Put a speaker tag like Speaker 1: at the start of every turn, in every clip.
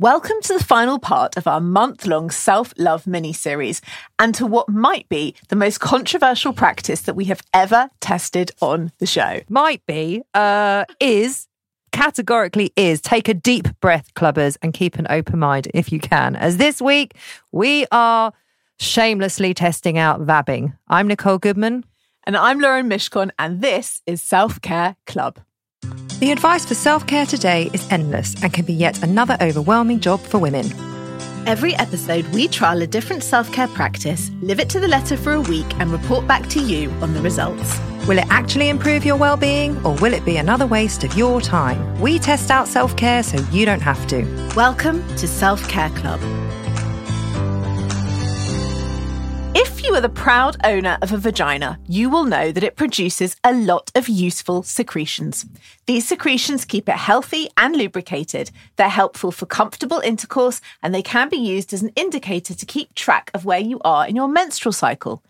Speaker 1: Welcome to the final part of our month long self love mini series and to what might be the most controversial practice that we have ever tested on the show.
Speaker 2: Might be, uh, is, categorically is. Take a deep breath, clubbers, and keep an open mind if you can. As this week, we are shamelessly testing out vabbing. I'm Nicole Goodman.
Speaker 1: And I'm Lauren Mishcon, and this is Self Care Club.
Speaker 2: The advice for self care today is endless and can be yet another overwhelming job for women.
Speaker 1: Every episode, we trial a different self care practice, live it to the letter for a week, and report back to you on the results.
Speaker 2: Will it actually improve your well being or will it be another waste of your time? We test out self care so you don't have to.
Speaker 1: Welcome to Self Care Club. You are the proud owner of a vagina, you will know that it produces a lot of useful secretions. These secretions keep it healthy and lubricated. They're helpful for comfortable intercourse and they can be used as an indicator to keep track of where you are in your menstrual cycle.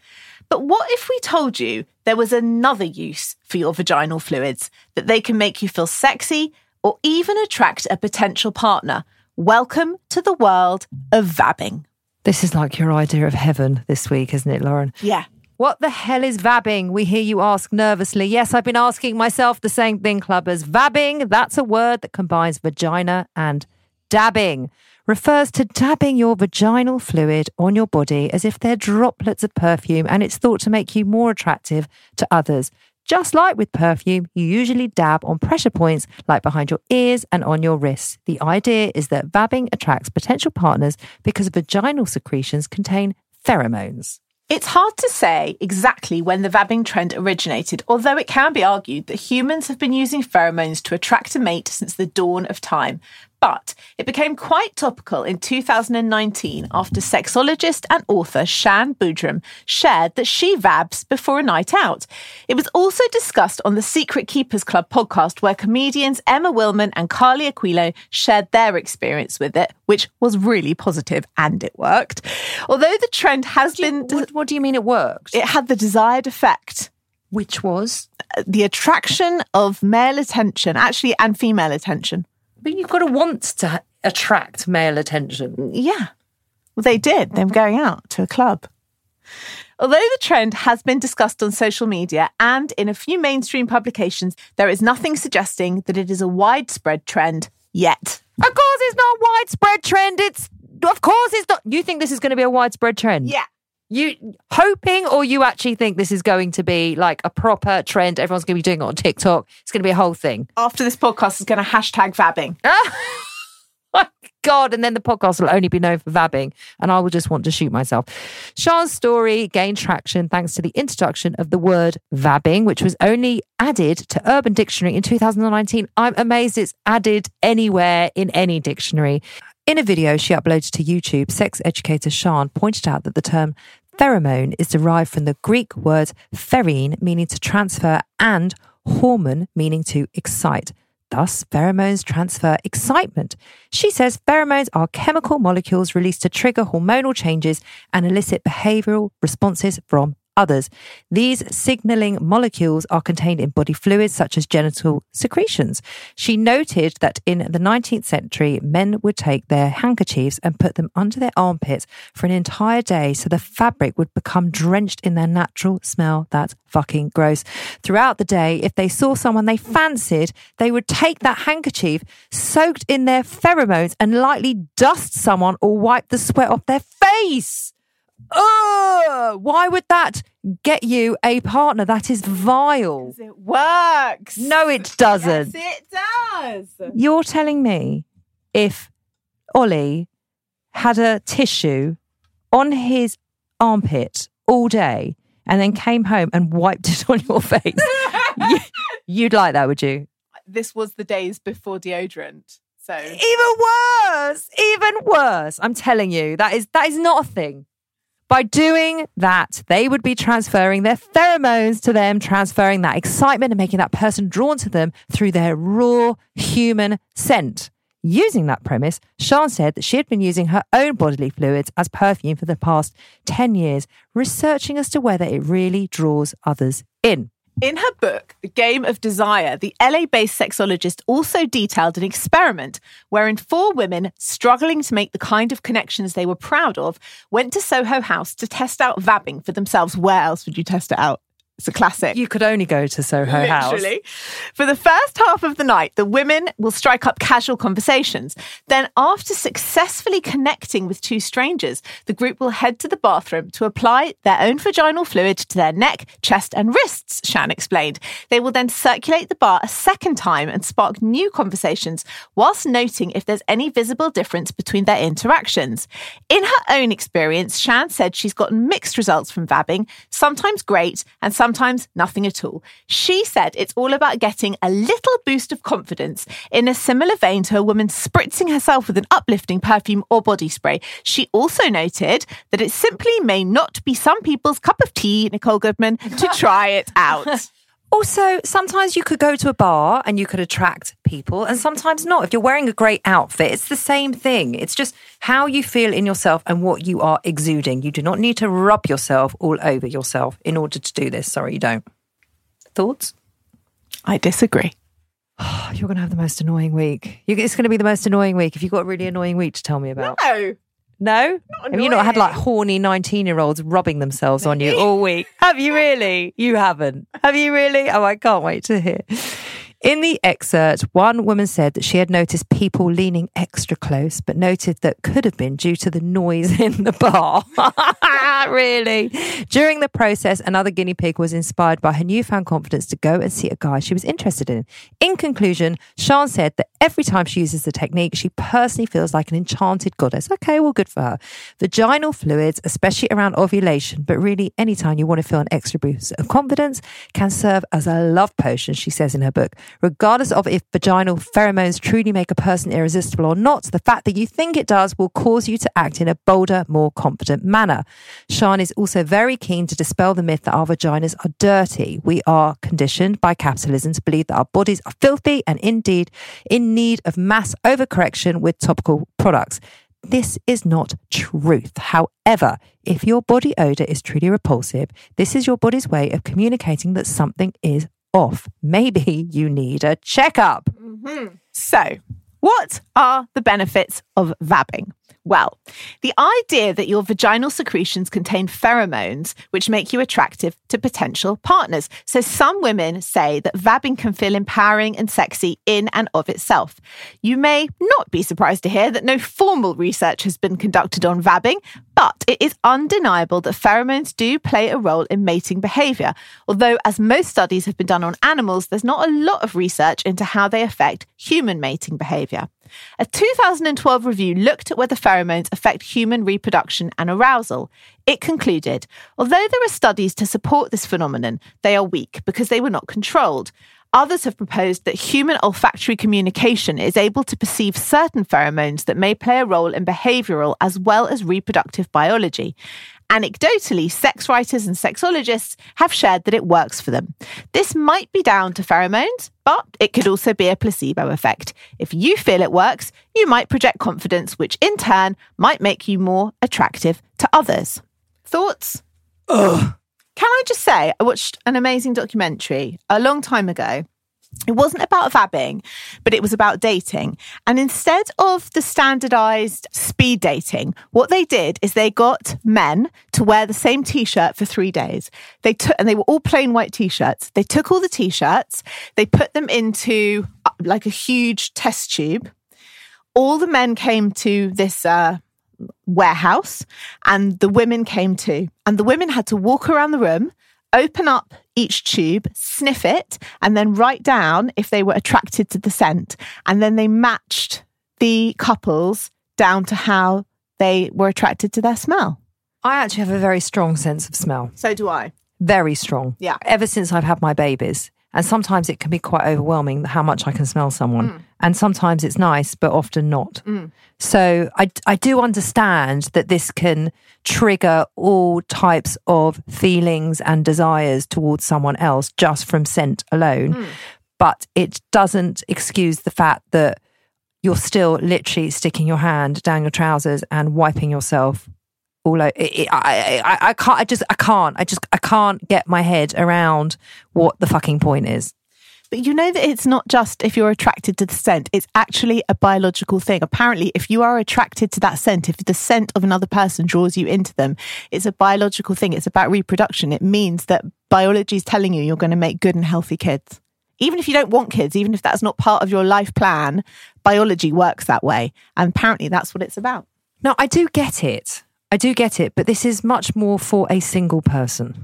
Speaker 1: But what if we told you there was another use for your vaginal fluids, that they can make you feel sexy or even attract a potential partner? Welcome to the world of vabbing.
Speaker 2: This is like your idea of heaven this week, isn't it, Lauren?
Speaker 1: Yeah.
Speaker 2: What the hell is vabbing? We hear you ask nervously. Yes, I've been asking myself the same thing, clubbers. Vabbing, that's a word that combines vagina and dabbing. Refers to dabbing your vaginal fluid on your body as if they're droplets of perfume and it's thought to make you more attractive to others. Just like with perfume, you usually dab on pressure points like behind your ears and on your wrists. The idea is that vabbing attracts potential partners because vaginal secretions contain pheromones.
Speaker 1: It's hard to say exactly when the vabbing trend originated, although it can be argued that humans have been using pheromones to attract a mate since the dawn of time. But it became quite topical in 2019 after sexologist and author Shan Boodram shared that she vabs before a night out. It was also discussed on the Secret Keepers Club podcast, where comedians Emma Willmann and Carly Aquilino shared their experience with it, which was really positive and it worked. Although the trend has been.
Speaker 2: What, what do you mean it worked?
Speaker 1: It had the desired effect
Speaker 2: Which was?
Speaker 1: Uh, the attraction of male attention, actually, and female attention.
Speaker 2: But you've got to want to attract male attention.
Speaker 1: Yeah. Well, they did. They were going out to a club. Although the trend has been discussed on social media and in a few mainstream publications, there is nothing suggesting that it is a widespread trend yet.
Speaker 2: Of course, it's not a widespread trend. It's of course it's not. You think this is going to be a widespread trend?
Speaker 1: Yeah.
Speaker 2: You hoping, or you actually think this is going to be like a proper trend? Everyone's going to be doing it on TikTok. It's going to be a whole thing.
Speaker 1: After this podcast is going to hashtag vabbing.
Speaker 2: Oh my God. And then the podcast will only be known for vabbing, and I will just want to shoot myself. Shan's story gained traction thanks to the introduction of the word vabbing, which was only added to Urban Dictionary in 2019. I'm amazed it's added anywhere in any dictionary. In a video she uploaded to YouTube, sex educator Shan pointed out that the term pheromone is derived from the Greek word pherein, meaning to transfer, and hormone, meaning to excite. Thus, pheromones transfer excitement. She says pheromones are chemical molecules released to trigger hormonal changes and elicit behavioral responses from others. These signaling molecules are contained in body fluids such as genital secretions. She noted that in the 19th century, men would take their handkerchiefs and put them under their armpits for an entire day so the fabric would become drenched in their natural smell. That's fucking gross. Throughout the day, if they saw someone they fancied, they would take that handkerchief soaked in their pheromones and lightly dust someone or wipe the sweat off their face. Ugh! Why would that get you a partner? That is vile.
Speaker 1: It works.
Speaker 2: No, it doesn't.
Speaker 1: Yes, it does.
Speaker 2: You're telling me if Ollie had a tissue on his armpit all day and then came home and wiped it on your face, you, you'd like that, would you?
Speaker 1: This was the days before deodorant. So
Speaker 2: Even worse, even worse. I'm telling you, that is that is not a thing. By doing that, they would be transferring their pheromones to them, transferring that excitement and making that person drawn to them through their raw human scent. Using that premise, Shan said that she had been using her own bodily fluids as perfume for the past 10 years, researching as to whether it really draws others in.
Speaker 1: In her book, The Game of Desire, the LA based sexologist also detailed an experiment wherein four women struggling to make the kind of connections they were proud of went to Soho House to test out vabbing for themselves. Where else would you test it out? It's a classic.
Speaker 2: You could only go to Soho House.
Speaker 1: For the first half of the night, the women will strike up casual conversations. Then, after successfully connecting with two strangers, the group will head to the bathroom to apply their own vaginal fluid to their neck, chest, and wrists, Shan explained. They will then circulate the bar a second time and spark new conversations whilst noting if there's any visible difference between their interactions. In her own experience, Shan said she's gotten mixed results from vabbing, sometimes great and sometimes nothing at all. She said it's all about getting a little boost of confidence in a similar vein to a woman spritzing herself with an uplifting perfume or body spray. She also noted that it simply may not be some people's cup of tea, Nicole Goodman, to try it out.
Speaker 2: Also, sometimes you could go to a bar and you could attract people, and sometimes not. If you're wearing a great outfit, it's the same thing. It's just how you feel in yourself and what you are exuding. You do not need to rub yourself all over yourself in order to do this. Sorry, you don't. Thoughts?
Speaker 1: I disagree.
Speaker 2: Oh, you're going to have the most annoying week. It's going to be the most annoying week if you've got a really annoying week to tell me about.
Speaker 1: No.
Speaker 2: No? Have you not had like horny 19 year olds rubbing themselves on you all week? Have you really? You haven't. Have you really? Oh, I can't wait to hear. In the excerpt, one woman said that she had noticed people leaning extra close, but noted that could have been due to the noise in the bar. really? During the process, another guinea pig was inspired by her newfound confidence to go and see a guy she was interested in. In conclusion, Shan said that every time she uses the technique, she personally feels like an enchanted goddess. Okay, well, good for her. Vaginal fluids, especially around ovulation, but really anytime you want to feel an extra boost of confidence, can serve as a love potion, she says in her book. Regardless of if vaginal pheromones truly make a person irresistible or not, the fact that you think it does will cause you to act in a bolder, more confident manner. Shan is also very keen to dispel the myth that our vaginas are dirty. We are conditioned by capitalism to believe that our bodies are filthy and indeed in need of mass overcorrection with topical products. This is not truth. However, if your body odor is truly repulsive, this is your body's way of communicating that something is off. Maybe you need a checkup. Mm-hmm.
Speaker 1: So, what are the benefits of vabbing? Well, the idea that your vaginal secretions contain pheromones which make you attractive to potential partners. So, some women say that vabbing can feel empowering and sexy in and of itself. You may not be surprised to hear that no formal research has been conducted on vabbing, but it is undeniable that pheromones do play a role in mating behavior. Although, as most studies have been done on animals, there's not a lot of research into how they affect human mating behavior. A 2012 review looked at whether pheromones affect human reproduction and arousal. It concluded, although there are studies to support this phenomenon, they are weak because they were not controlled. Others have proposed that human olfactory communication is able to perceive certain pheromones that may play a role in behavioral as well as reproductive biology. Anecdotally, sex writers and sexologists have shared that it works for them. This might be down to pheromones, but it could also be a placebo effect. If you feel it works, you might project confidence, which in turn might make you more attractive to others. Thoughts? Can I just say, I watched an amazing documentary a long time ago. It wasn't about vabbing, but it was about dating. And instead of the standardized speed dating, what they did is they got men to wear the same t-shirt for three days. They took, and they were all plain white t-shirts. They took all the t-shirts, they put them into uh, like a huge test tube. All the men came to this, uh, warehouse and the women came too. And the women had to walk around the room, open up each tube, sniff it, and then write down if they were attracted to the scent. And then they matched the couples down to how they were attracted to their smell.
Speaker 2: I actually have a very strong sense of smell.
Speaker 1: So do I.
Speaker 2: Very strong.
Speaker 1: Yeah.
Speaker 2: Ever since I've had my babies. And sometimes it can be quite overwhelming how much I can smell someone. Mm. And sometimes it's nice, but often not. Mm. So I, I do understand that this can trigger all types of feelings and desires towards someone else just from scent alone. Mm. But it doesn't excuse the fact that you're still literally sticking your hand down your trousers and wiping yourself all it, I, I, I can't. I just. I can't. I just. I can't get my head around what the fucking point is.
Speaker 1: But you know that it's not just if you're attracted to the scent, it's actually a biological thing. Apparently, if you are attracted to that scent, if the scent of another person draws you into them, it's a biological thing. It's about reproduction. It means that biology is telling you you're going to make good and healthy kids. Even if you don't want kids, even if that's not part of your life plan, biology works that way. And apparently, that's what it's about.
Speaker 2: No, I do get it. I do get it. But this is much more for a single person,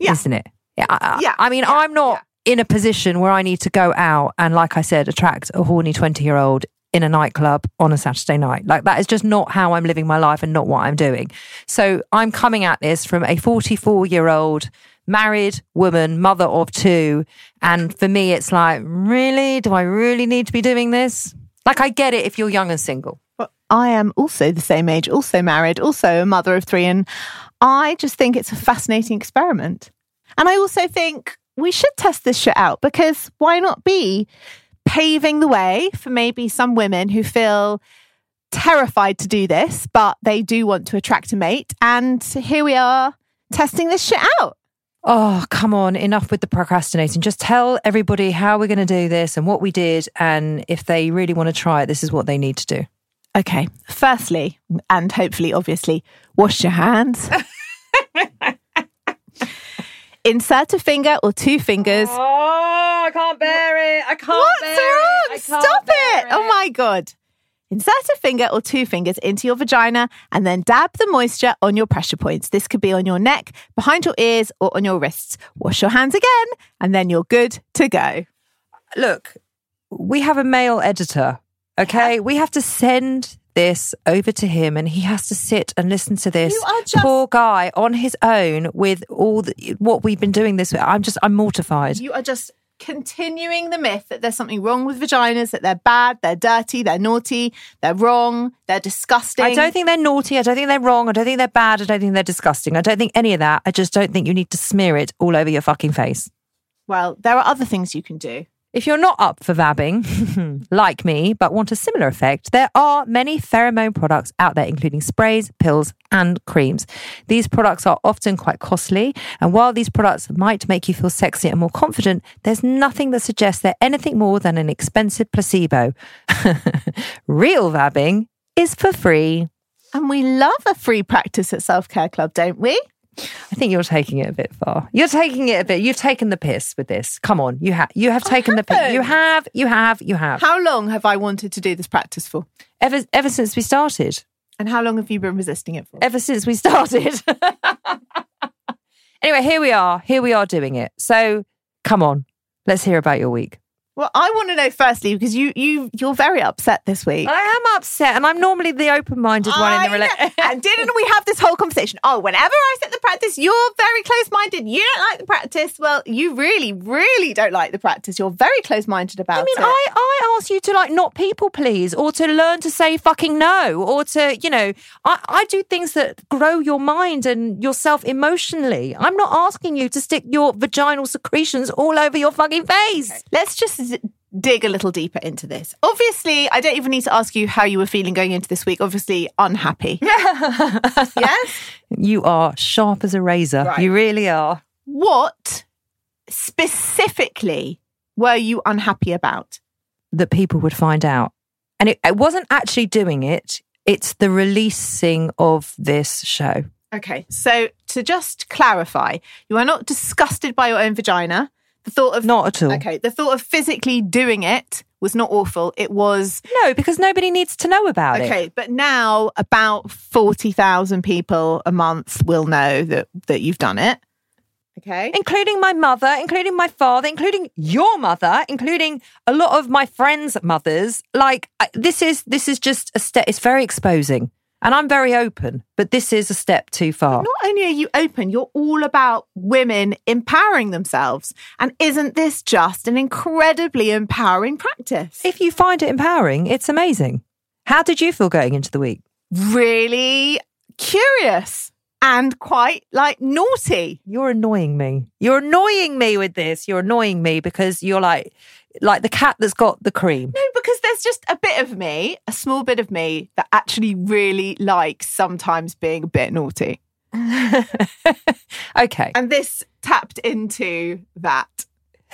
Speaker 1: Yeah.
Speaker 2: isn't it? Yeah. I,
Speaker 1: Yeah,
Speaker 2: I mean,
Speaker 1: yeah,
Speaker 2: I'm not in a position where I need to go out and, like I said, attract a horny 20 year old in a nightclub on a Saturday night. Like that is just not how I'm living my life and not what I'm doing. So I'm coming at this from a 44 year old married woman, mother of two. And for me, it's like, really? Do I really need to be doing this? Like, I get it if you're young and single.
Speaker 1: I am also the same age, also married, also a mother of three. And I just think it's a fascinating experiment. And I also think we should test this shit out because why not be paving the way for maybe some women who feel terrified to do this, but they do want to attract a mate. And here we are testing this shit out.
Speaker 2: Oh, come on, enough with the procrastinating. Just tell everybody how we're going to do this and what we did. And if they really want to try it, this is what they need to do.
Speaker 1: Okay. Firstly, and hopefully, obviously, wash your hands. Insert a finger or two fingers.
Speaker 2: Oh, I can't bear it. I can't
Speaker 1: What's wrong? Stop it. Oh my God. Insert a finger or two fingers into your vagina and then dab the moisture on your pressure points. This could be on your neck, behind your ears, or on your wrists. Wash your hands again, and then you're good to go.
Speaker 2: Look, we have a male editor, okay? We have to send this over to him and he has to sit and listen to this
Speaker 1: just-
Speaker 2: poor guy on his own with all the, what we've been doing this i'm just i'm mortified
Speaker 1: You are just continuing the myth that there's something wrong with vaginas, that they're bad, they're dirty, they're naughty, they're wrong, they're disgusting.
Speaker 2: I don't think they're naughty. I don't think they're wrong. I don't think they're bad. I don't think they're disgusting. I don't think any of that. I just don't think you need to smear it all over your fucking face.
Speaker 1: Well, there are other things you can do.
Speaker 2: If you're not up for vabbing, like me, but want a similar effect, there are many pheromone products out there, including sprays, pills, and creams. These products are often quite costly, and while these products might make you feel sexy and more confident, there's nothing that suggests they're anything more than an expensive placebo. Real vabbing is for free.
Speaker 1: And we love a free practice at Self Care Club, don't we?
Speaker 2: I think you're taking it a bit far. You're taking it a bit. You've taken the piss with this. Come on, you have. You have taken the piss. You
Speaker 1: haven't.
Speaker 2: You have. You have.
Speaker 1: How long have I wanted to do this practice for?
Speaker 2: Ever ever since we started.
Speaker 1: And how long have you been resisting it for?
Speaker 2: Ever since we started. anyway, here we are. Here we are doing it. So come on, let's hear about your week.
Speaker 1: Well, I want to know firstly because you you you're very upset this week.
Speaker 2: I am upset, and I'm normally the open-minded one in the relationship.
Speaker 1: and didn't we have this whole conversation? Oh, whenever I set the practice, you're very close-minded. You don't like the practice. Well, you really, really don't like the practice. You're very close-minded about
Speaker 2: I mean,
Speaker 1: it.
Speaker 2: I, I ask you to like not people please or to learn to say fucking no or to, you know, I, I do things that grow your mind and yourself emotionally. I'm not asking you to stick your vaginal secretions all over your fucking face.
Speaker 1: Let's just z- dig a little deeper into this. Obviously, I don't even need to ask you how you were feeling going into this week. Obviously, unhappy. yes?
Speaker 2: You are sharp as a razor.
Speaker 1: Right.
Speaker 2: You really are.
Speaker 1: What specifically were you unhappy about?
Speaker 2: That people would find out. And it, it wasn't actually doing it, it's the releasing of this show.
Speaker 1: Okay, so to just clarify, you are not disgusted by your own vagina. The thought of
Speaker 2: Not at all.
Speaker 1: Okay, the thought of physically doing it was not awful. It was
Speaker 2: No, because nobody needs to know about it.
Speaker 1: okay, but now about forty thousand people a month will know that that you've done it. Okay,
Speaker 2: including my mother, including my father, including your mother, including a lot of my friends' mothers. Like I- this is this is just a step. It's very exposing, and I'm very open, but this is a step too far.
Speaker 1: not only are you open, you're all about women empowering themselves. And isn't this just an incredibly empowering practice?
Speaker 2: If you find it empowering, it's amazing. How did you feel going into the week?
Speaker 1: really curious and quite like naughty.
Speaker 2: You're annoying me. You're annoying me with this. You're annoying me because you're like like the cat that's got the cream.
Speaker 1: No, because there's just a bit of me, a small bit of me that actually really likes sometimes being a bit naughty.
Speaker 2: okay.
Speaker 1: And this tapped into that.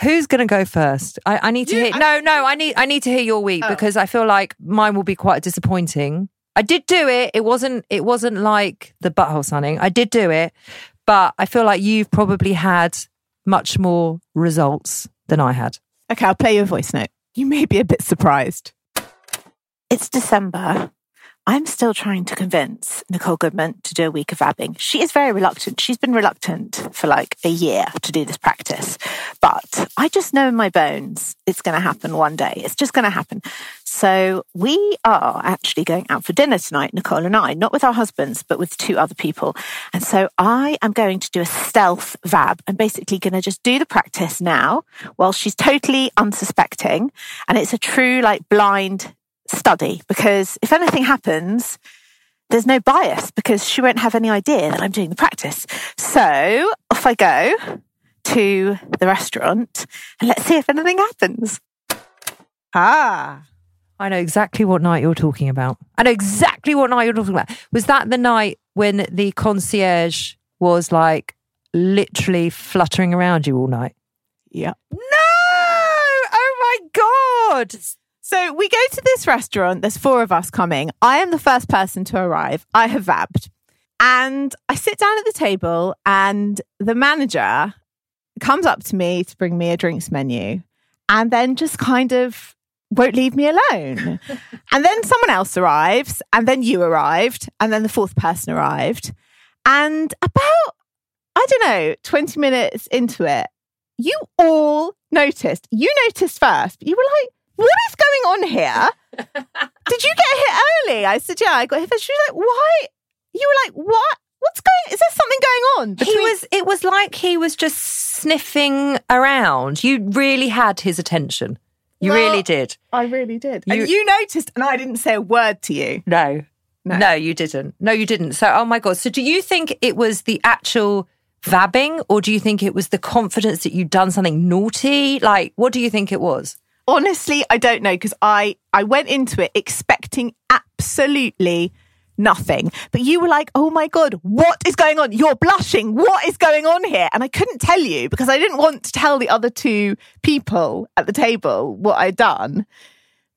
Speaker 2: Who's going to go first? I, I need to
Speaker 1: You-
Speaker 2: hear.
Speaker 1: I-
Speaker 2: no, no, I need. I need to hear your week
Speaker 1: Oh.
Speaker 2: because I feel like mine will be quite disappointing. I did do it. It wasn't. It wasn't like the butthole sunning. I did do it, but I feel like you've probably had much more results than I had.
Speaker 1: Okay, I'll play your voice note. You may be a bit surprised.
Speaker 3: It's December. I'm still trying to convince Nicole Goodman to do a week of vabbing. She is very reluctant. She's been reluctant for like a year to do this practice. But I just know in my bones it's going to happen one day. It's just going to happen. So we are actually going out for dinner tonight, Nicole and I, not with our husbands, but with two other people. And so I am going to do a stealth vab. I'm basically going to just do the practice now while she's totally unsuspecting. And it's a true like blind study because if anything happens, there's no bias because she won't have any idea that I'm doing the practice. So off I go to the restaurant and let's see if anything happens.
Speaker 1: Ah.
Speaker 2: I know exactly what night you're talking about. I know exactly what night you're talking about. Was that the night when the concierge was like literally fluttering around you all night?
Speaker 1: Yeah.
Speaker 2: No! Oh my god!
Speaker 1: So we go to this restaurant. There's four of us coming. I am the first person to arrive. I have vabbed. And I sit down at the table, and the manager comes up to me to bring me a drinks menu and then just kind of won't leave me alone. and then someone else arrives, and then you arrived, and then the fourth person arrived. And about, I don't know, 20 minutes into it, you all noticed. You noticed first, but you were like, what is going on here? Did you get here early? I said, yeah, I got here first. She was like, why? You were like, what? What's going? Is there something going on?
Speaker 2: He was it was like he was just sniffing around. You really had his attention. You
Speaker 1: Well,
Speaker 2: really did.
Speaker 1: I really did.
Speaker 2: You-
Speaker 1: and you noticed, and I didn't say a word to you.
Speaker 2: No.
Speaker 1: No.
Speaker 2: No, you didn't. No, you didn't. So, oh my God. So, do you think it was the actual vabbing or do you think it was the confidence that you'd done something naughty? Like, what do you think it was?
Speaker 1: Honestly, I don't know because I I went into it expecting absolutely nothing. But you were like, "Oh my god, what is going on? You're blushing. What is going on here?" And I couldn't tell you because I didn't want to tell the other two people at the table what I'd done.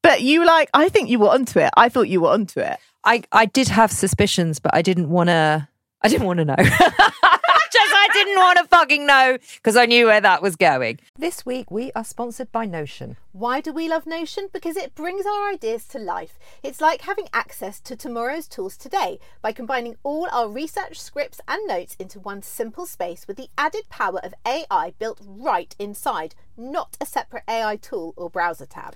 Speaker 1: But you were like, "I think you were onto it. I thought you were onto it."
Speaker 2: I, I did have suspicions, but I didn't want to, I didn't want to know. Just, I didn't want to fucking know because I knew where that was going. This week, we are sponsored by Notion.
Speaker 4: Why do we love Notion? Because it brings our ideas to life. It's like having access to tomorrow's tools today by combining all our research, scripts, and notes into one simple space with the added power of AI built right inside, not a separate AI tool or browser tab.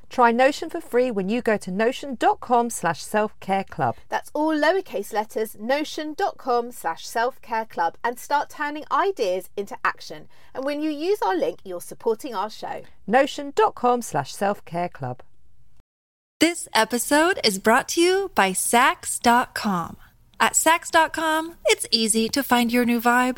Speaker 2: Try Notion for free when you go to notion.com slash self-care club.
Speaker 4: That's all lowercase letters, notion.com slash self care club, and start turning ideas into action. And when you use our link, you're supporting our show.
Speaker 2: Notion.com slash self-care club.
Speaker 5: This episode is brought to you by Saks.com. At Saks.com, it's easy to find your new vibe.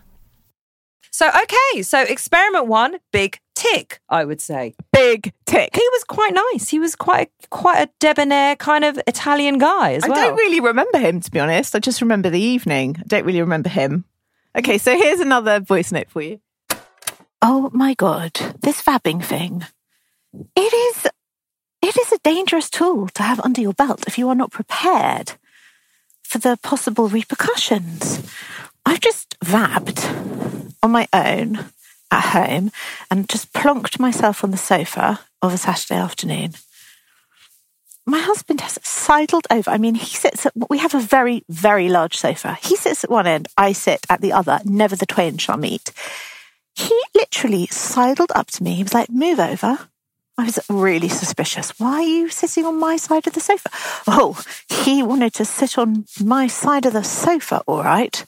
Speaker 2: So, okay. So experiment one, big tick, I would say.
Speaker 1: Big tick.
Speaker 2: He was quite nice. He was quite a, quite a debonair kind of Italian guy as
Speaker 1: I
Speaker 2: well.
Speaker 1: don't really remember him, to be honest. I just remember the evening. I don't really remember him. Okay, so here's another voice note for you.
Speaker 3: Oh my god, this vabbing thing. It is it is a dangerous tool to have under your belt if you are not prepared for the possible repercussions. I've just vabbed on my own at home and just plonked myself on the sofa of a Saturday afternoon. My husband has sidled over. I mean, he sits at, we have a very, very large sofa. He sits at one end, I sit at the other. Never the twain shall meet. He literally sidled up to me. He was like, move over. I was really suspicious. Why are you sitting on my side of the sofa? Oh, he wanted to sit on my side of the sofa, all right.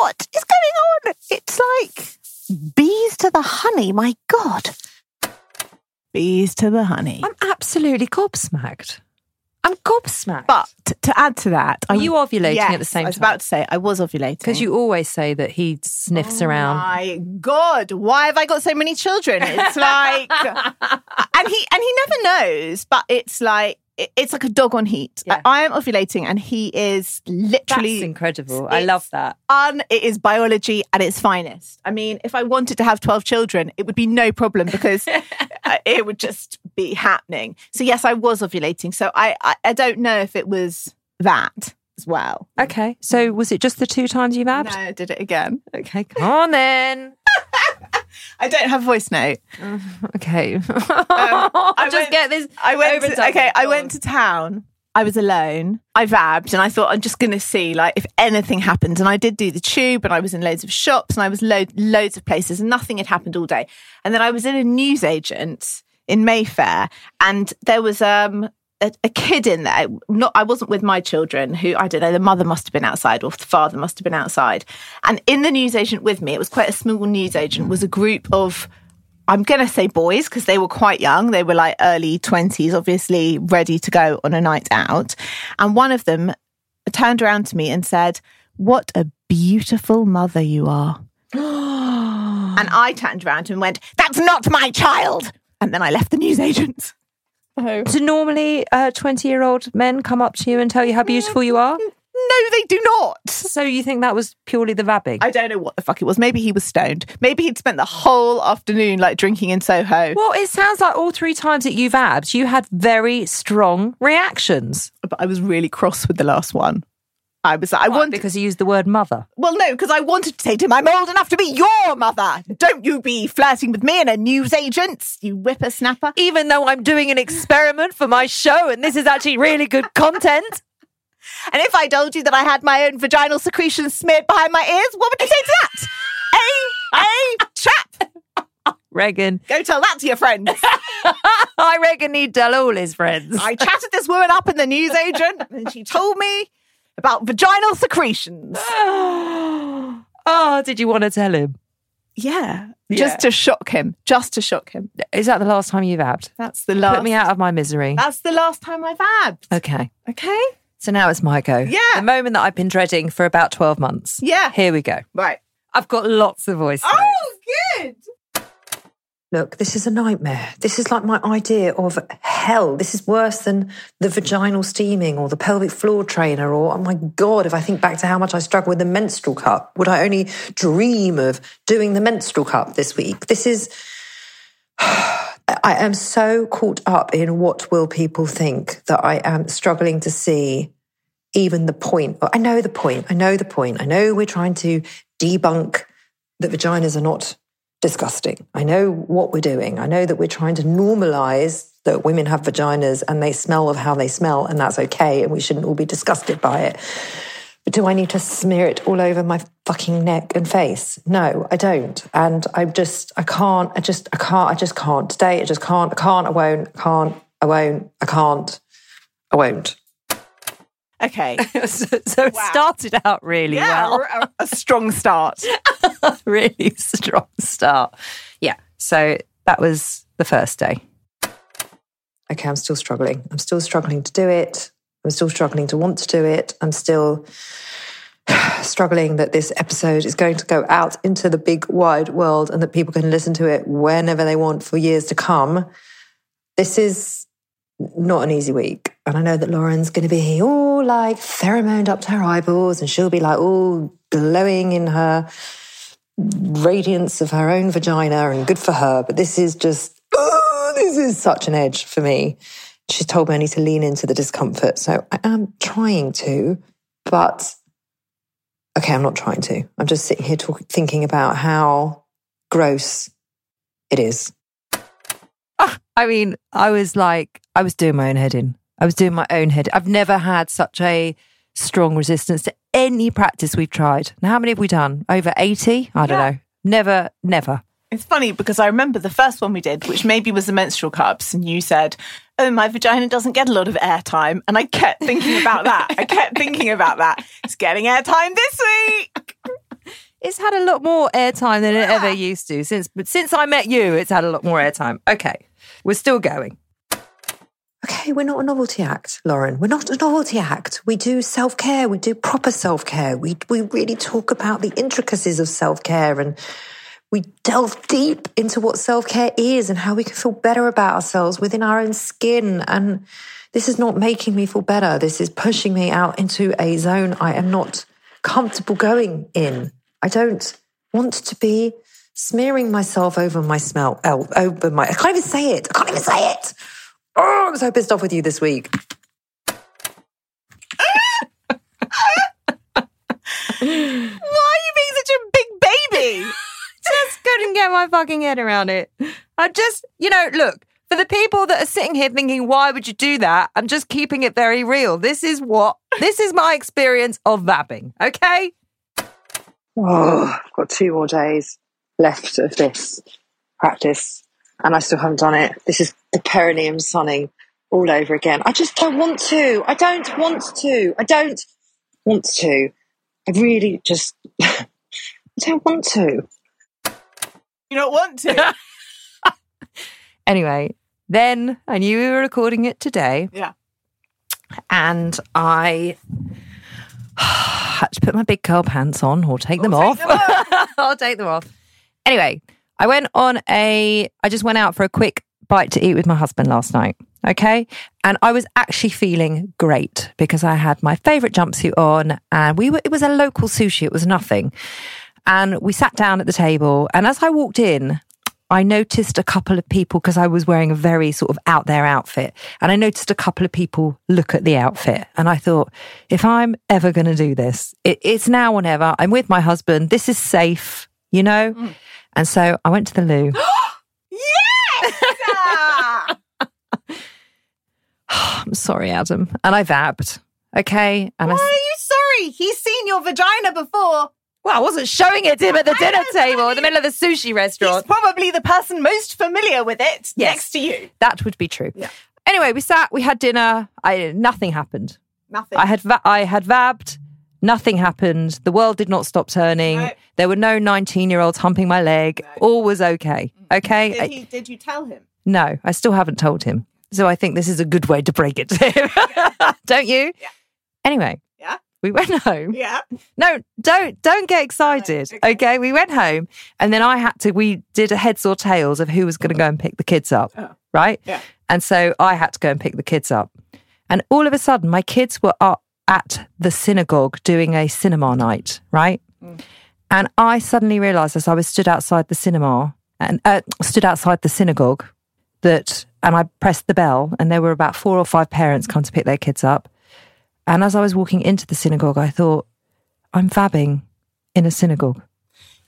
Speaker 3: What is going on? It's like bees to the honey. My God.
Speaker 1: Bees to the honey.
Speaker 2: I'm absolutely gobsmacked. I'm gobsmacked.
Speaker 1: But to add to that,
Speaker 2: Are you ovulating
Speaker 1: Yes,
Speaker 2: at the same time?
Speaker 1: I was
Speaker 2: time?
Speaker 1: about to say I was ovulating
Speaker 2: Because you always say that he sniffs
Speaker 1: Oh
Speaker 2: around.
Speaker 1: My God, why have I got so many children? It's like, and he and he never knows, but it's like it- it's like a dog on heat.
Speaker 2: Yeah.
Speaker 1: I am ovulating, and he is literally
Speaker 2: That's incredible. I love that.
Speaker 1: Un, it is biology at its finest. I mean, if I wanted to have 12 children, it would be no problem because it would just be happening. So, yes, I was ovulating. So, I, I, I don't know if it was that as well.
Speaker 2: Okay. So was it just the two times you've
Speaker 1: No. I did it again.
Speaker 2: Okay. Come on then.
Speaker 1: I don't have voice note.
Speaker 2: Okay.
Speaker 1: I
Speaker 2: I'll just
Speaker 1: went-
Speaker 2: get this.
Speaker 1: I went
Speaker 2: over
Speaker 1: to, okay. I went to town. I was alone. I vabbed and I thought I'm just going to see like if anything happens. And I did do the tube and I was in loads of shops and I was lo- loads of places and nothing had happened all day. And then I was in a newsagent in Mayfair and there was um a, a kid in there. Not I wasn't with my children who I don't know, the mother must have been outside or the father must have been outside. And in the newsagent with me, it was quite a small newsagent, was a group of I'm going to say boys because they were quite young. They were like early 20s, obviously ready to go on a night out. And one of them turned around to me and said, What a beautiful mother you are. and I turned around and went, That's not my child. And then I left the newsagent. Oh.
Speaker 2: Do normally uh, 20 year old men come up to you and tell you how beautiful you are?
Speaker 1: No, they do not.
Speaker 2: So you think that was purely the vabbing?
Speaker 1: I don't know what the fuck it was. Maybe he was stoned. Maybe he'd spent the whole afternoon like drinking in Soho.
Speaker 2: well, it sounds like all three times that you've abbed, you had very strong reactions.
Speaker 1: But I was really cross with the last one. I was like, I wanted
Speaker 2: because you used the word mother.
Speaker 1: Well, no, because I wanted to say to him, I'm old enough to be your mother. Don't you be flirting with me and a newsagent, you whippersnapper.
Speaker 2: Even though I'm doing an experiment for my show and this is actually really good content.
Speaker 1: And if I told you that I had my own vaginal secretions smeared behind my ears, what would you say to that? a, a trap.
Speaker 2: Regan.
Speaker 1: Go tell that to your friends.
Speaker 2: I reckon he'd tell all his friends.
Speaker 1: I chatted this woman up in the newsagent and she told me about vaginal secretions.
Speaker 2: oh, did you want to tell him?
Speaker 1: Yeah.
Speaker 2: Yeah.
Speaker 1: Just to shock him. Just to shock him.
Speaker 2: Is that the last time you've abbed?
Speaker 1: That's the last.
Speaker 2: Put me out of my misery.
Speaker 1: That's the last time I've abbed.
Speaker 2: Okay.
Speaker 1: Okay.
Speaker 2: So now it's my go.
Speaker 1: Yeah.
Speaker 2: The moment that I've been dreading for about 12 months.
Speaker 1: Yeah.
Speaker 2: Here we go.
Speaker 1: Right.
Speaker 2: I've got lots of voice. notes.
Speaker 1: Oh, good.
Speaker 2: Look, this is a nightmare. This is like my idea of hell. This is worse than the vaginal steaming or the pelvic floor trainer. Or, oh my God, if I think back to how much I struggle with the menstrual cup, would I only dream of doing the menstrual cup this week? This is. I am so caught up in what will people think that I am struggling to see even the point. I know the point. I know the point. I know we're trying to debunk that vaginas are not disgusting. I know what we're doing. I know that we're trying to normalize that women have vaginas and they smell of how they smell, and that's okay, and we shouldn't all be disgusted by it. But do I need to smear it all over my fucking neck and face? No, I don't. And I just, I can't, I just, I can't, I just can't. Today, I just can't, I can't, I won't, I can't, I won't, I can't, I won't.
Speaker 1: Okay.
Speaker 6: so, so it started out really
Speaker 1: Yeah,
Speaker 6: well.
Speaker 1: a, a strong start.
Speaker 6: really strong start. Yeah. So that was the first day.
Speaker 2: okay, I'm still struggling. I'm still struggling to do it. I'm still struggling to want to do it. I'm still struggling that this episode is going to go out into the big wide world and that people can listen to it whenever they want for years to come. This is not an easy week. And I know that Lauren's going to be all like pheromoned up to her eyeballs and she'll be like all glowing in her radiance of her own vagina and good for her. But this is just, oh, this is such an edge for me. She's told me I need to lean into the discomfort. So I am trying to, but okay, I'm not trying to. I'm just sitting here talk, thinking about how gross it is.
Speaker 6: Ah, I mean, I was like, I was doing my own head in. I was doing my own head. I've never had such a strong resistance to any practice we've tried. Now, how many have we done? Over 80? I don't know. Never, never.
Speaker 1: It's funny because I remember the first one we did, which maybe was the menstrual cups, and you said, Oh, my vagina doesn't get a lot of airtime. And I kept thinking about that. I kept thinking about that. It's getting airtime this week.
Speaker 6: It's had a lot more airtime than it ever used to. Since but since I met you, it's had a lot more airtime. Okay. We're still going.
Speaker 2: Okay, we're not a novelty act, Lauren. We're not a novelty act. We do self care. We do proper self care. We we really talk about the intricacies of self care and we delve deep into what self care is and how we can feel better about ourselves within our own skin. And this is not making me feel better. This is pushing me out into a zone I am not comfortable going in. I don't want to be smearing myself over my smell, over my. I can't even say it. I can't even say it. Oh, I'm so pissed off with you this week.
Speaker 1: Why are you being such a big baby?
Speaker 6: just couldn't get my fucking head around it. I just, you know, look, for the people that are sitting here thinking, why would you do that? I'm just keeping it very real. This is what, this is my experience of vabbing, okay?
Speaker 2: Oh, I've got two more days left of this practice, and I still haven't done it. This is the perineum sunning all over again. I just don't want to. I don't want to. I don't want to. I really just I don't want to.
Speaker 1: You don't want to.
Speaker 6: Anyway, then I knew we were recording it today.
Speaker 1: Yeah.
Speaker 6: And I had to put my big curl pants on or take them off. I'll take them off. Anyway, I went on a, I just went out for a quick bite to eat with my husband last night. Okay. And I was actually feeling great because I had my favorite jumpsuit on and we were, it was a local sushi. It was nothing. And we sat down at the table. And as I walked in, I noticed a couple of people because I was wearing a very sort of out there outfit. And I noticed a couple of people look at the outfit. And I thought, if I'm ever going to do this, it, it's now or never. I'm with my husband. This is safe, you know? Mm. And so I went to the loo.
Speaker 1: yes! Ah.
Speaker 6: I'm sorry, Adam. And I vabbed. Okay. And
Speaker 1: Why
Speaker 6: I,
Speaker 1: are you sorry? He's seen your vagina before.
Speaker 6: well, I wasn't showing it to him at the dinner
Speaker 1: I
Speaker 6: table in the middle of the sushi restaurant.
Speaker 1: He's probably the person most familiar with it
Speaker 6: Yes.
Speaker 1: next to you.
Speaker 6: That would be true.
Speaker 1: Yeah.
Speaker 6: Anyway, we sat, we had dinner. I, nothing happened.
Speaker 1: Nothing.
Speaker 6: I had va- I had vabbed. Nothing happened. The world did not stop turning.
Speaker 1: No.
Speaker 6: There were no 19 year olds humping my leg. All was okay. Mm. Okay.
Speaker 1: did, he, did you tell him?
Speaker 6: No, I still haven't told him. So I think this is a good way to break it to him. Don't you?
Speaker 1: Yeah.
Speaker 6: Anyway,
Speaker 1: Yeah.
Speaker 2: we went home.
Speaker 1: Yeah.
Speaker 2: No, don't don't get excited.
Speaker 1: okay.
Speaker 2: okay. we went home, and then I had to. We did a heads or tails of who was going to go and pick the kids up,
Speaker 1: Oh.
Speaker 2: right?
Speaker 1: Yeah.
Speaker 2: And so I had to go and pick the kids up, and all of a sudden, my kids were up at the synagogue doing a cinema night, right? And I suddenly realised as I was stood outside the cinema and uh, stood outside the synagogue that, and I pressed the bell, and there were about four or five parents come to pick their kids up. And as I was walking into the synagogue, I thought, I'm vabbing in a synagogue.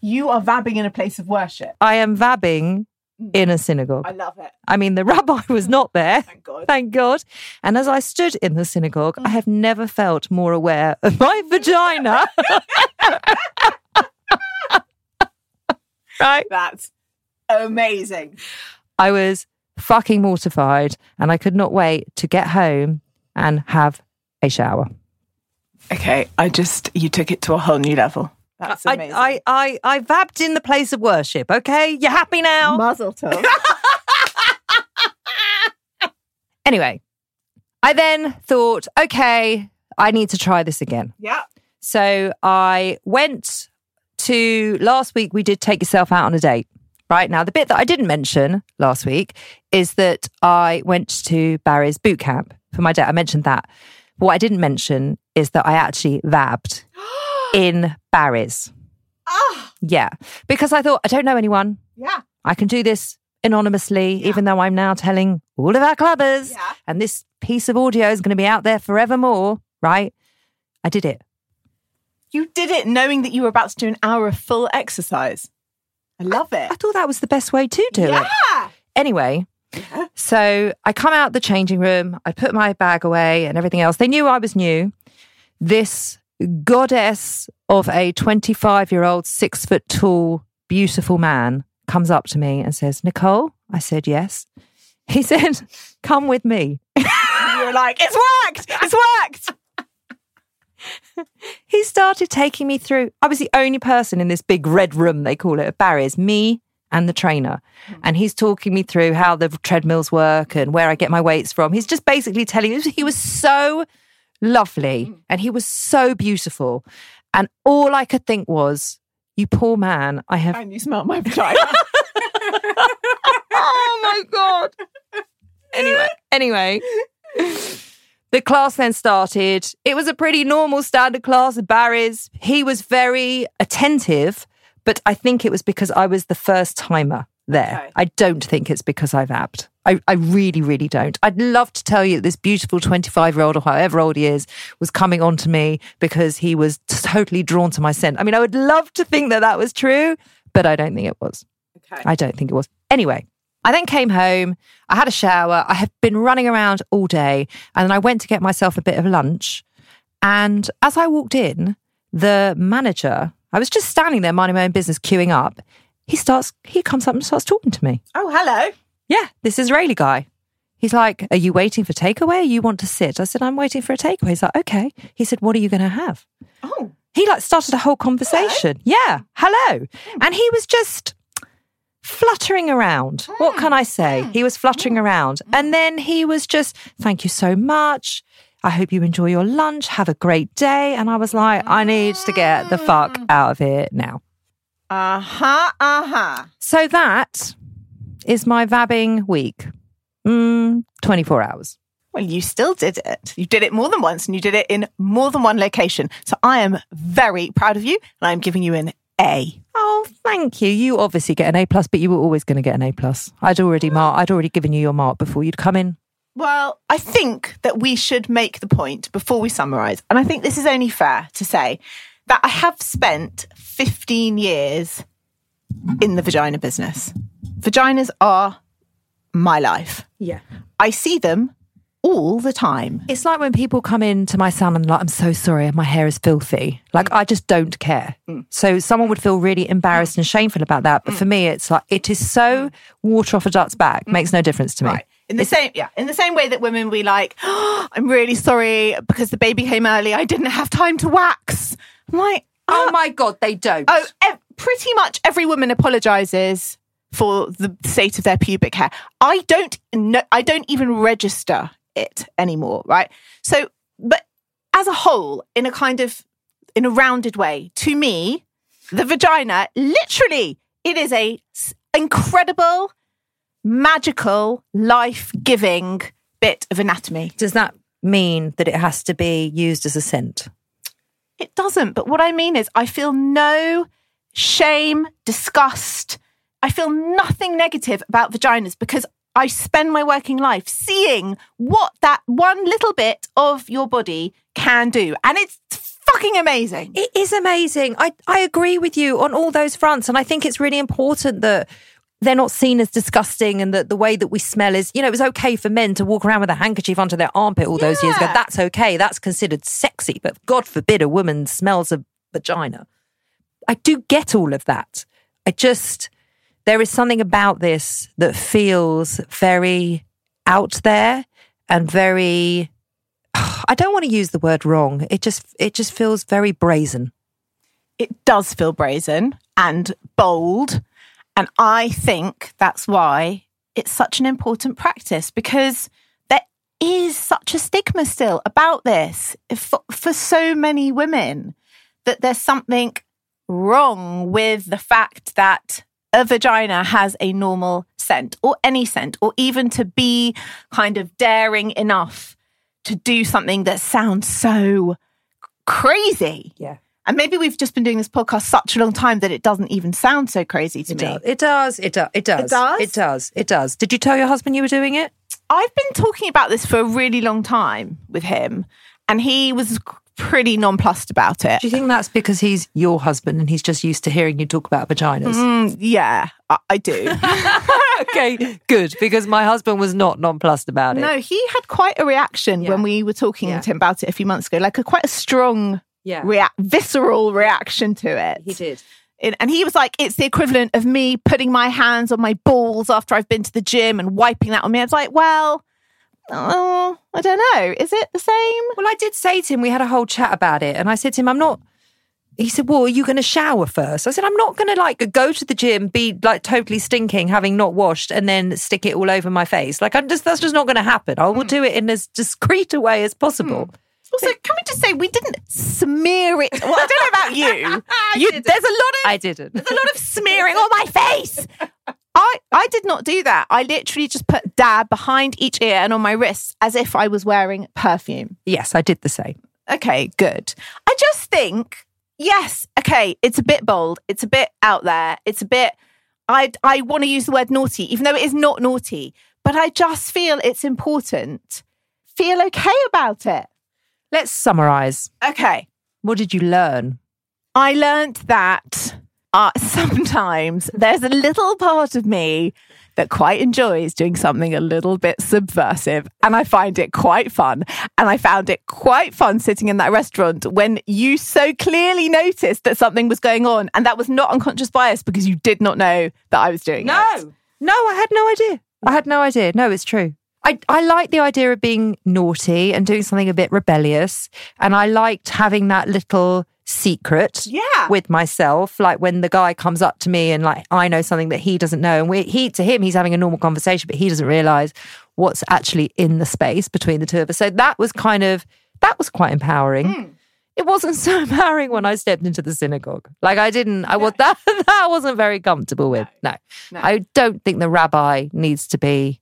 Speaker 1: You are vabbing in a place of worship.
Speaker 2: I am vabbing hmm. in a synagogue.
Speaker 1: I love it.
Speaker 2: I mean, the rabbi was not there.
Speaker 1: Thank God.
Speaker 2: Thank God. And as I stood in the synagogue, I hmm. have never felt more aware of my vagina. right?
Speaker 1: That's amazing.
Speaker 2: I was fucking mortified and I could not wait to get home and have a shower.
Speaker 1: Okay, I just you took it to a whole new level. That's
Speaker 2: I,
Speaker 1: amazing.
Speaker 2: I, I, I vabbed in the place of worship, okay? you're happy now?
Speaker 1: Mazel tov.
Speaker 2: Anyway, I then thought, okay, I need to try this again.
Speaker 1: yeah.
Speaker 2: So I went to last week, we did take yourself out on a date. Right now, the bit that I didn't mention last week is that I went to Barry's boot camp for my date. I mentioned that. What I didn't mention is that I actually vabbed in Barry's.
Speaker 1: Ah,
Speaker 2: Yeah. Because I thought, I don't know anyone.
Speaker 1: yeah.
Speaker 2: I can do this anonymously,
Speaker 1: Yeah.
Speaker 2: even though I'm now telling all of our clubbers,
Speaker 1: Yeah.
Speaker 2: and this piece of audio is going to be out there forevermore, right? I did it.
Speaker 1: You did it knowing that you were about to do an hour of full exercise. I love it.
Speaker 2: I thought that was the best way to do it.
Speaker 1: yeah.
Speaker 2: Anyway, so I come out the changing room, I put my bag away and everything else. They knew I was new. This goddess of a 25 year old, six foot tall, beautiful man comes up to me and says, Nicole? I said, yes. He said, come with me.
Speaker 1: You were like, it's worked. It's worked.
Speaker 2: he started taking me through. I was the only person in this big red room, they call it, at Barry's, me and the trainer. Hmm. And he's talking me through how the treadmills work and where I get my weights from. He's just basically telling me he was so lovely hmm. and he was so beautiful. And all I could think was, you poor man, I have.
Speaker 1: And you smell my vagina.
Speaker 2: oh my God. Anyway, anyway. The class then started. It was a pretty normal standard class at Barry's. He was very attentive, but I think it was because I was the first timer there.
Speaker 1: Okay.
Speaker 2: I don't think it's because I've vabbed. I, I really, really don't. I'd love to tell you that this beautiful 25 year old or however old he is was coming on to me because he was totally drawn to my scent. I mean, I would love to think that that was true, but I don't think it was.
Speaker 1: okay.
Speaker 2: I don't think it was. Anyway, I then came home. I had a shower. I had been running around all day. And then I went to get myself a bit of lunch. And as I walked in, the manager, I was just standing there minding my own business, queuing up. He starts, he comes up and starts talking to me.
Speaker 1: Oh, hello.
Speaker 2: Yeah, this Israeli guy. He's like, Are you waiting for takeaway? Or you want to sit? I said, I'm waiting for a takeaway. He's like, Okay. He said, What are you going to have?
Speaker 1: Oh,
Speaker 2: He like started a whole conversation. Yeah, hello. Hmm. And he was just fluttering around. What can I say? He was fluttering around. And then he was just, thank you so much. I hope you enjoy your lunch. Have a great day. And I was like, I need to get the fuck out of here now.
Speaker 1: uh huh, uh huh.
Speaker 2: So that is my vabbing week. Mm, 24 hours.
Speaker 1: Well, you still did it. You did it more than once and you did it in more than one location. So I am very proud of you and I'm giving you an A.
Speaker 2: Oh, thank you. You obviously get an A plus, but you were always going to get an A plus. I'd already mark. I'd already given you your mark before you'd come in.
Speaker 1: Well, I think that we should make the point before we summarize. And I think this is only fair to say that I have spent 15 years in the vagina business. Vaginas are my life.
Speaker 2: Yeah.
Speaker 1: I see them all the time.
Speaker 2: It's like when people come in to my salon and like, I'm so sorry, my hair is filthy. Like, I just don't care. Mm. So someone would feel really embarrassed and shameful about that. But mm. for me, it's like, it is so water off a duck's back. Mm. Makes no difference to me.
Speaker 1: Right. In the same, yeah, in the same way that women we like, oh, I'm really sorry because the baby came early. I didn't have time to wax. I'm like,
Speaker 2: Oh ah. my God, they don't.
Speaker 1: Oh, ev- pretty much every woman apologizes for the state of their pubic hair. I don't know, I don't even register it anymore, right? So, but as a whole, in a kind of in a rounded way, to me, the vagina literally it is a incredible, magical, life-giving bit of anatomy.
Speaker 2: Does that mean that it has to be used as a scent?
Speaker 1: It doesn't. But what I mean is, I feel no shame, disgust. I feel nothing negative about vaginas because I spend my working life seeing what that one little bit of your body can do. And it's fucking amazing.
Speaker 2: It is amazing. I, I agree with you on all those fronts. And I think it's really important that they're not seen as disgusting and that the way that we smell is, you know, it was okay for men to walk around with a handkerchief under their armpit all those years ago. That's okay. That's considered sexy. But God forbid a woman smells a vagina. I do get all of that. I just, there is something about this that feels very out there and very, I don't want to use the word wrong. It just, it just feels very brazen.
Speaker 1: it does feel brazen and bold. And I think that's why it's such an important practice because there is such a stigma still about this for, for so many women that there's something wrong with the fact that a vagina has a normal scent or any scent, or even to be kind of daring enough to do something that sounds so crazy.
Speaker 2: Yeah.
Speaker 1: And maybe we've just been doing this podcast such a long time that it doesn't even sound so crazy to
Speaker 2: It
Speaker 1: me.
Speaker 2: does. It does. It does. It does.
Speaker 1: does?
Speaker 2: It does. It does. Did you tell your husband you were doing it?
Speaker 1: I've been talking about this for a really long time with him, and he was pretty nonplussed about it.
Speaker 2: Do you think that's because he's your husband and he's just used to hearing you talk about vaginas?
Speaker 1: Mm, yeah, I, I do.
Speaker 2: okay, good. Because my husband was not nonplussed about it.
Speaker 1: no, he had quite a reaction
Speaker 2: Yeah.
Speaker 1: when we were talking
Speaker 2: Yeah.
Speaker 1: to him about it a few months ago, like a quite a strong,
Speaker 2: Yeah.
Speaker 1: rea- visceral reaction to it.
Speaker 2: He did.
Speaker 1: And he was like, it's the equivalent of me putting my hands on my balls after I've been to the gym and wiping that on me. I was like, well, oh, I don't know. Is it the same?
Speaker 2: Well, I did say to him, we had a whole chat about it, and I said to him, I'm not. He said, Well, are you going to shower first? I said, I'm not going to like go to the gym, be like totally stinking, having not washed, and then stick it all over my face. Like, I'm just, that's just not going to happen. I will hmm. do it in as discreet a way as possible. Hmm.
Speaker 1: Also, can we just say we didn't smear it? Well, I don't know about you. you there's a lot of
Speaker 2: I didn't.
Speaker 1: there's a lot of smearing on my face. I I did not do that. I literally just put dab behind each ear and on my wrists as if I was wearing perfume.
Speaker 2: yes, I did the same.
Speaker 1: Okay, good. I just think, yes, okay, it's a bit bold. It's a bit out there. It's a bit, I, I want to use the word naughty, even though it is not naughty, but I just feel it's important. Feel okay about it.
Speaker 2: Let's summarize.
Speaker 1: Okay.
Speaker 2: What did you learn?
Speaker 1: I learned that uh, sometimes there's a little part of me that quite enjoys doing something a little bit subversive. And I find it quite fun. And I found it quite fun sitting in that restaurant when you so clearly noticed that something was going on. And that was not unconscious bias because you did not know that I was doing it.
Speaker 2: No, no, I had no idea. I had no idea. No, it's true. I, I like the idea of being naughty and doing something a bit rebellious. And I liked having that little secret
Speaker 1: Yeah.
Speaker 2: with myself. Like when the guy comes up to me and like I know something that he doesn't know. And we, he to him, he's having a normal conversation, but he doesn't realize what's actually in the space between the two of us. So that was kind of that was quite empowering. Hmm. It wasn't so empowering when I stepped into the synagogue. Like I didn't, I was that that I wasn't very comfortable with. No,
Speaker 1: No.
Speaker 2: I don't think the rabbi needs to be.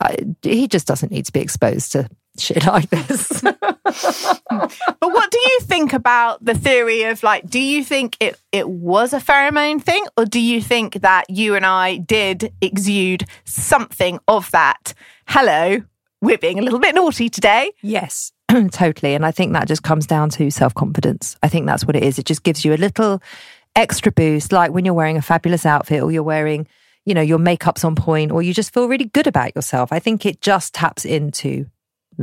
Speaker 2: I, he just doesn't need to be exposed to shit like this.
Speaker 1: But what do you think about the theory of like, do you think it, it was a pheromone thing, or do you think that you and I did exude something of that? Hello, we're being a little bit naughty today.
Speaker 2: Yes, totally. And I think that just comes down to self confidence. I think that's what it is. It just gives you a little extra boost, like when you're wearing a fabulous outfit or you're wearing, you know, your makeup's on point or you just feel really good about yourself. I think it just taps into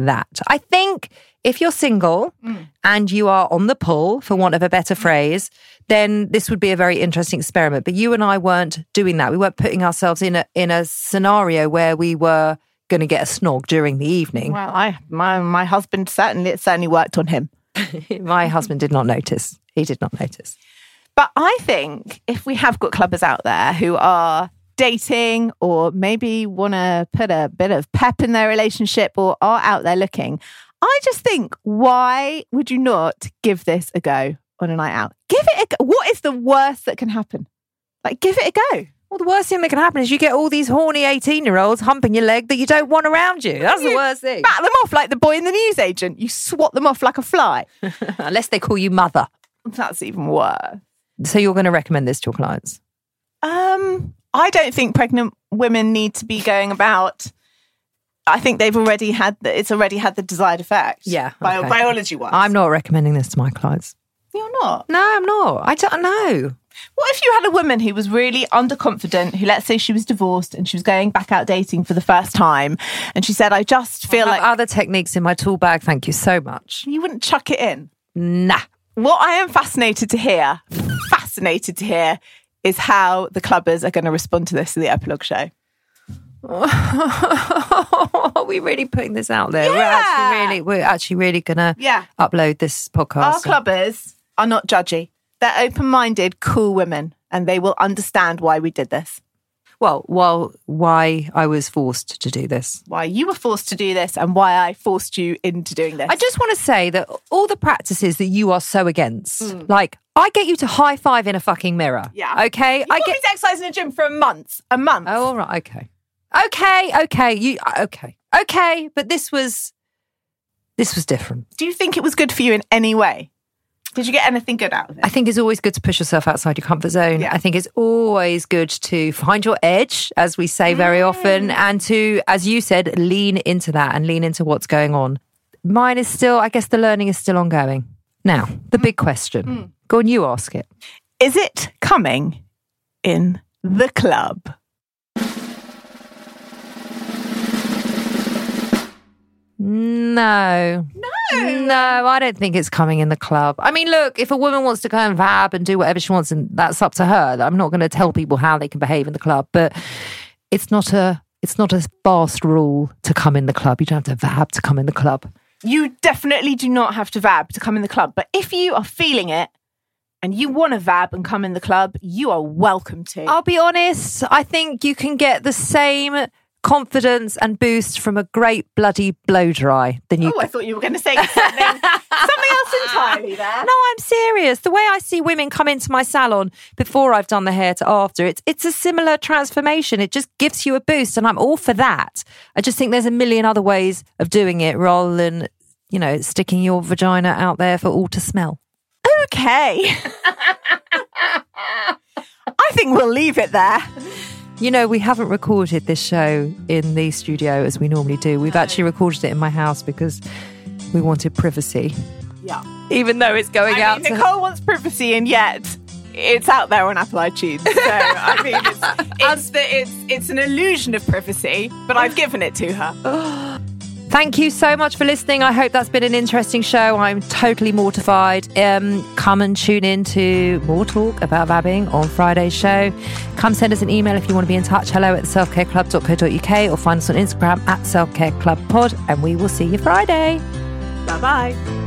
Speaker 2: that. I think if you're single mm. and you are on the pull, for want of a better mm. phrase, then this would be a very interesting experiment. But you and I weren't doing that. We weren't putting ourselves in a in a scenario where we were going to get a snog during the evening.
Speaker 1: Well, I my my husband certainly it certainly worked on him.
Speaker 2: My husband did not notice. He did not notice.
Speaker 1: But I think if we have got clubbers out there who are dating or maybe want to put a bit of pep in their relationship or are out there looking, I just think, why would you not give this a go on a night out? Give it a go. What is the worst that can happen? Like, give it a go.
Speaker 2: Well, the worst thing that can happen is you get all these horny 18 year olds humping your leg that you don't want around you. That's the worst thing.
Speaker 1: Bat them off like the boy in the newsagent. You swat them off like a fly.
Speaker 2: Unless they call you mother.
Speaker 1: That's even worse.
Speaker 2: So you're going to recommend this to your clients?
Speaker 1: Um, I don't think pregnant women need to be going about. I think they've already had the, it's already had the desired effect.
Speaker 2: Yeah,
Speaker 1: bio,
Speaker 2: okay.
Speaker 1: biology wise.
Speaker 2: I'm not recommending this to my clients.
Speaker 1: You're not.
Speaker 2: No, I'm not. I don't know.
Speaker 1: What if you had a woman who was really underconfident, who let's say she was divorced and she was going back out dating for the first time, and she said, "I just feel
Speaker 2: I have
Speaker 1: like
Speaker 2: other techniques in my tool bag. Thank you so much.
Speaker 1: you wouldn't chuck it in."
Speaker 2: Nah.
Speaker 1: What I am fascinated to hear, fascinated to hear, is how the clubbers are going to respond to this in the epilogue show.
Speaker 2: Are we really putting this out there? We're
Speaker 1: Yeah.
Speaker 2: actually really, we're actually really gonna
Speaker 1: Yeah.
Speaker 2: upload this podcast.
Speaker 1: Our clubbers are not judgy. They're open-minded, cool women, and they will understand why we did this.
Speaker 2: Well, while why I was forced to do this.
Speaker 1: Why you were forced to do this, and why I forced you into doing this.
Speaker 2: I just want to say that all the practices that you are so against, like I get you to high five in a fucking mirror.
Speaker 1: Mm. Yeah.
Speaker 2: Okay.
Speaker 1: You
Speaker 2: I get.
Speaker 1: exercise in a gym for a month. A month.
Speaker 2: Oh, all right. Okay. Okay. Okay. You. Okay. Okay. But this was. This was different.
Speaker 1: Do you think it was good for you in any way? Did you get anything good out of it?
Speaker 2: I think it's always good to push yourself outside your comfort zone.
Speaker 1: Yeah.
Speaker 2: I think it's always good to find your edge, as we say very mm. often, and to, as you said, lean into that and lean into what's going on. Mine is still, I guess the learning is still ongoing. Now, the mm. big question. Mm. Go on, you ask it.
Speaker 1: Is it coming in the club?
Speaker 2: No. No. No, I don't think it's coming in the club. I mean, look, if a woman wants to go and vab and do whatever she wants, and that's up to her. I'm not going to tell people how they can behave in the club, but it's not a it's not a fast rule to come in the club. You don't have to vab to come in the club.
Speaker 1: You definitely do not have to vab to come in the club, but if you are feeling it and you want to vab and come in the club, you are welcome to.
Speaker 2: I'll be honest, I think you can get the same confidence and boost from a great bloody blow dry than you
Speaker 1: Oh, I thought you were going to say something, something else entirely there.
Speaker 2: No, I'm serious. The way I see women come into my salon before I've done the hair to after, it's it's a similar transformation. It just gives you a boost, and I'm all for that. I just think there's a million other ways of doing it rather than, you know, sticking your vagina out there for all to smell.
Speaker 1: Okay. I think we'll leave it there.
Speaker 2: You know, we haven't recorded this show in the studio as we normally do. We've actually recorded it in my house because we wanted privacy,
Speaker 1: Yeah.
Speaker 2: even though it's going
Speaker 1: I
Speaker 2: out
Speaker 1: mean, Nicole wants privacy, and yet it's out there on Apple iTunes. So I mean, it's it's, the, it's it's an illusion of privacy, but I've given it to her.
Speaker 2: Oh, Thank you so much for listening. I hope that's been an interesting show. I'm totally mortified. Um, come and tune in to more talk about vabbing on Friday's show. Come send us an email if you want to be in touch. Hello at selfcareclub.co.uk or find us on Instagram at selfcareclubpod and we will see you Friday.
Speaker 1: Bye bye.